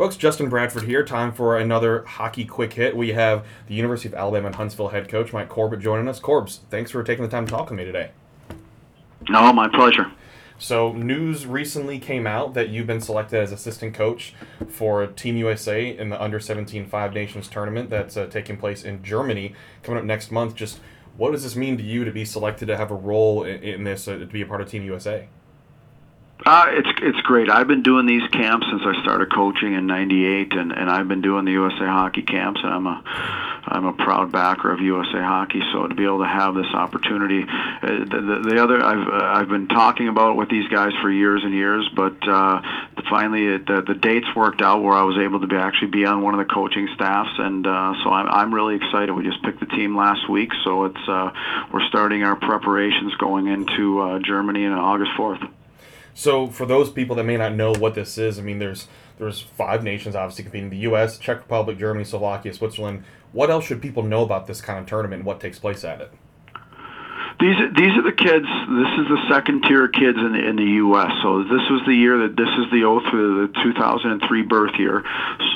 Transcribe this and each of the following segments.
Folks, Justin Bradford here. Time for another hockey quick hit. We have the University of Alabama and Huntsville head coach Mike Corbett joining us. Corbs, thanks for taking the time to talk with me today. No, my pleasure. So, news recently came out that you've been selected as assistant coach for Team USA in the Under 17 Five Nations tournament that's uh, taking place in Germany coming up next month. Just what does this mean to you to be selected to have a role in, in this, uh, to be a part of Team USA? Uh, it's it's great. I've been doing these camps since I started coaching in '98, and, and I've been doing the USA Hockey camps, and I'm a I'm a proud backer of USA Hockey. So to be able to have this opportunity, uh, the, the, the other I've uh, I've been talking about with these guys for years and years, but uh, finally it, the the dates worked out where I was able to be actually be on one of the coaching staffs, and uh, so I'm I'm really excited. We just picked the team last week, so it's uh, we're starting our preparations going into uh, Germany on August 4th. So for those people that may not know what this is, I mean, there's there's five nations obviously competing: the U.S., Czech Republic, Germany, Slovakia, Switzerland. What else should people know about this kind of tournament and what takes place at it? These these are the kids. This is the second tier of kids in the, in the U.S. So this was the year that this is the oath for the 2003 birth year.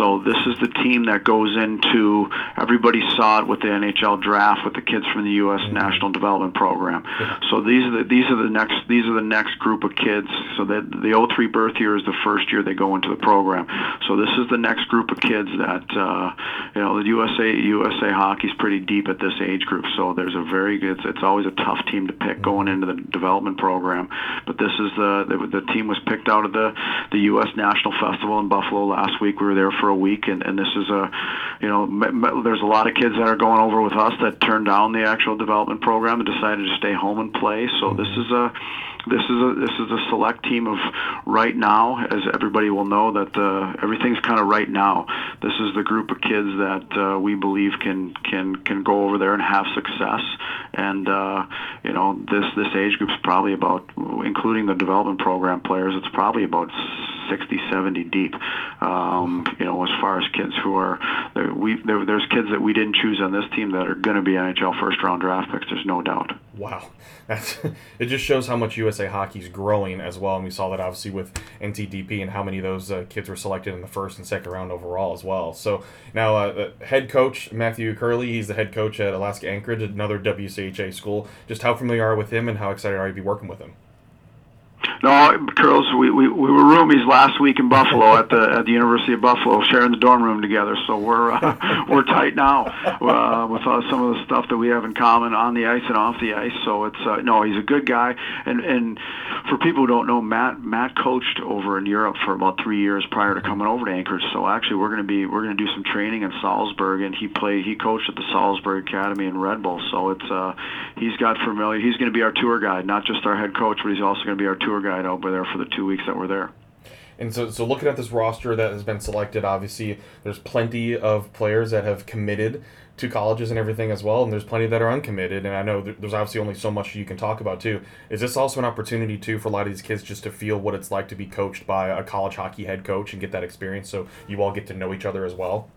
So this is the team that goes into. Everybody saw it with the NHL draft with the kids from the U.S. Mm-hmm. National Development Program. So these are the these are the next these are the next group of kids. So that the 03 birth year is the first year they go into the program. So this is the next group of kids that uh, you know the USA USA hockey's pretty deep at this age group. So there's a very good. It's, it's always a tough tough team to pick going into the development program. But this is the the, the team was picked out of the the U.S. National Festival in Buffalo last week. We were there for a week, and and this is a, you know, m- m- there's a lot of kids that are going over with us that turned down the actual development program and decided to stay home and play. So this is a this is a this is a select team of right now, as everybody will know that the everything's kind of right now. This is the group of kids that uh, we believe can can can go over there and have success. And uh, you know this this age group's probably about, including the development program players, it's probably about 60, 70 deep. Um, you know, as far as kids who are there, we there, there's kids that we didn't choose on this team that are going to be NHL first round draft picks. There's no doubt. Wow, that's it. Just shows how much USA hockey is growing as well, and we saw that obviously with NTDP and how many of those uh, kids were selected in the first and second round overall as well. So now, uh head coach Matthew Curley, he's the head coach at Alaska Anchorage, another WCHA school. Just how familiar are with him, and how excited are you to be working with him? No, girls, we, we, we were roomies last week in Buffalo at the at the University of Buffalo, sharing the dorm room together. So we're uh, we're tight now uh, with uh, some of the stuff that we have in common on the ice and off the ice. So it's uh, no, he's a good guy. And and for people who don't know, Matt Matt coached over in Europe for about three years prior to coming over to Anchorage. So actually, we're going to be we're going to do some training in Salzburg, and he played he coached at the Salzburg Academy in Red Bull. So it's uh, he's got familiar. He's going to be our tour guide, not just our head coach, but he's also going to be our tour guide over there for the two weeks that we're there. And so, so looking at this roster that has been selected, obviously there's plenty of players that have committed to colleges and everything as well, and there's plenty that are uncommitted. And I know there's obviously only so much you can talk about too. Is this also an opportunity too for a lot of these kids just to feel what it's like to be coached by a college hockey head coach and get that experience, so you all get to know each other as well?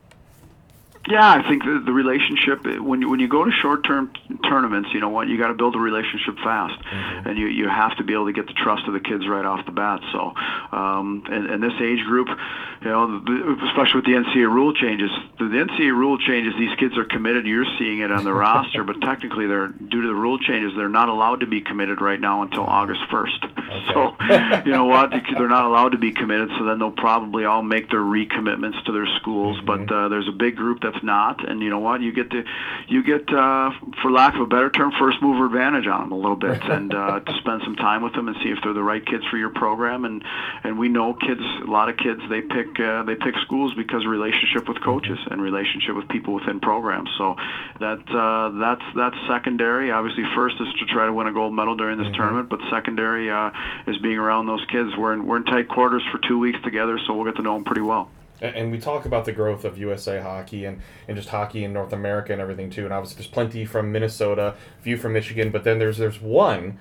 Yeah, I think the, the relationship when you when you go to short-term tournaments, you know what, you got to build a relationship fast, mm-hmm. and you you have to be able to get the trust of the kids right off the bat. So, um, and, and this age group, you know, especially with the NCAA rule changes, the, the NCAA rule changes, these kids are committed. You're seeing it on the roster, but technically, they're due to the rule changes, they're not allowed to be committed right now until August 1st. So, you know what, they're not allowed to be committed. So then they'll probably all make their recommitments to their schools. Mm-hmm. But uh, there's a big group that's not, and you know what, you get to, you get, uh, for lack of a better term, first mover advantage on them a little bit, and uh, to spend some time with them and see if they're the right kids for your program. And and we know kids, a lot of kids, they pick uh, they pick schools because of relationship with coaches and relationship with people within programs. So that uh, that's that's secondary. Obviously, first is to try to win a gold medal during this mm-hmm. tournament, but secondary uh, is being around those kids. We're in we're in tight quarters for two weeks together, so we'll get to know them pretty well and we talk about the growth of USA hockey and, and just hockey in North America and everything too. And obviously, there's plenty from Minnesota, a few from Michigan, but then there's there's one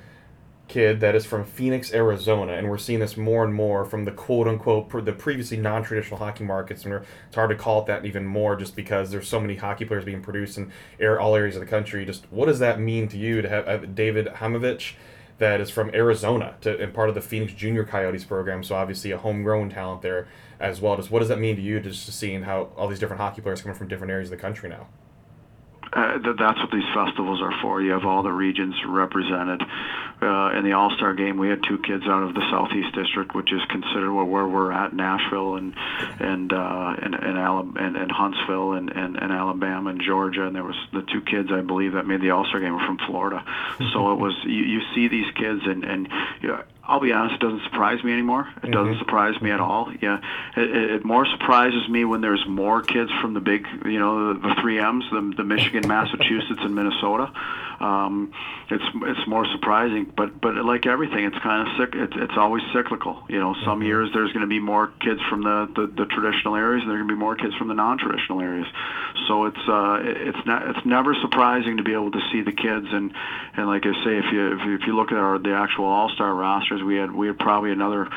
kid that is from Phoenix, Arizona, and we're seeing this more and more from the quote unquote the previously non-traditional hockey markets, and it's hard to call it that even more just because there's so many hockey players being produced in all areas of the country. Just what does that mean to you to have uh, David Hamovich? That is from Arizona to and part of the Phoenix Junior Coyotes program. So obviously a homegrown talent there as well. Just what does that mean to you? Just seeing how all these different hockey players coming from different areas of the country now. Uh, th- that's what these festivals are for. You have all the regions represented. Uh, in the All Star game, we had two kids out of the Southeast District, which is considered where, where we're at, Nashville and and uh, and and, Alabama, and, and Huntsville and, and, and Alabama and Georgia, and there was the two kids I believe that made the All Star game were from Florida. So it was you, you see these kids and and you know, I'll be honest, it doesn't surprise me anymore. It mm-hmm. doesn't surprise me at all. Yeah, it, it, more surprises me when there's more kids from the big, you know, the, the three M's, the, the Michigan, Massachusetts, and Minnesota. Um, it's it's more surprising, but but like everything, it's kind of sick. It's it's always cyclical. You know, some mm-hmm. years there's going to be more kids from the, the the traditional areas, and there's going to be more kids from the non-traditional areas. So it's uh it's not it's never surprising to be able to see the kids and and like I say, if you if you, if you look at our the actual all-star rosters, we had we had probably another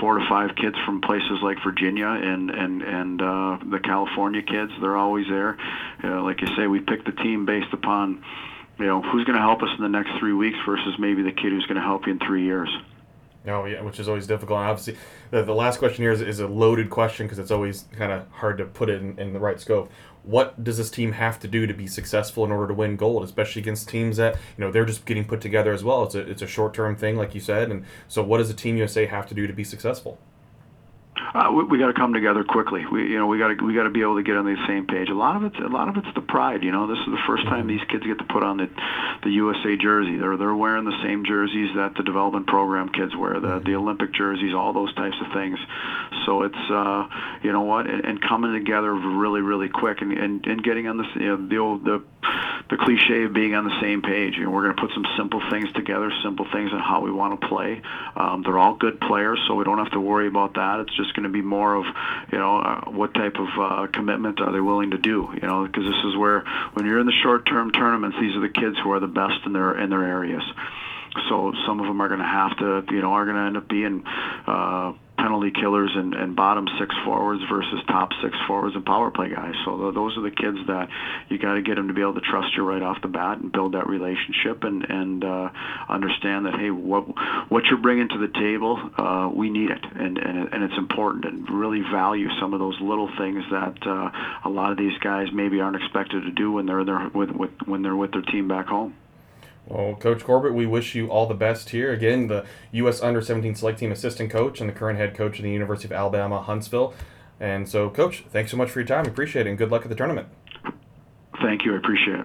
four to five kids from places like Virginia and and and uh, the California kids. They're always there. Uh, like you say, we pick the team based upon you know, who's going to help us in the next three weeks versus maybe the kid who's going to help you in three years. Oh yeah, which is always difficult. And obviously, the, the last question here is, is a loaded question because it's always kind of hard to put it in, in the right scope. What does this team have to do to be successful in order to win gold, especially against teams that you know they're just getting put together as well? It's a it's a short term thing, like you said, and so what does the Team USA have to do to be successful? Uh, we, we got to come together quickly. We, you know, we got to we got to be able to get on the same page. A lot of it's a lot of it's the pride. You know, this is the first time these kids get to put on the the USA jersey. They're they're wearing the same jerseys that the development program kids wear, the the Olympic jerseys, all those types of things. So it's uh, you know what, and, and coming together really really quick and and, and getting on the you know, the old the the cliche of being on the same page. You know, we're going to put some simple things together, simple things on how we want to play. Um, they're all good players, so we don't have to worry about that. It's just going to be more of, you know, uh, what type of uh, commitment are they willing to do? You know, because this is where when you're in the short-term tournaments, these are the kids who are the best in their in their areas. So some of them are going to have to, you know, are going to end up being uh, penalty killers and, and bottom six forwards versus top six forwards and power play guys. So those are the kids that you got to get them to be able to trust you right off the bat and build that relationship and and uh, understand that hey, what what you're bringing to the table, uh, we need it and, and and it's important and really value some of those little things that uh, a lot of these guys maybe aren't expected to do when they're there with, with when they're with their team back home. Well, Coach Corbett, we wish you all the best here. Again, the U.S. Under 17 Select Team assistant coach and the current head coach of the University of Alabama, Huntsville. And so, Coach, thanks so much for your time. Appreciate it, and good luck at the tournament. Thank you. I appreciate it.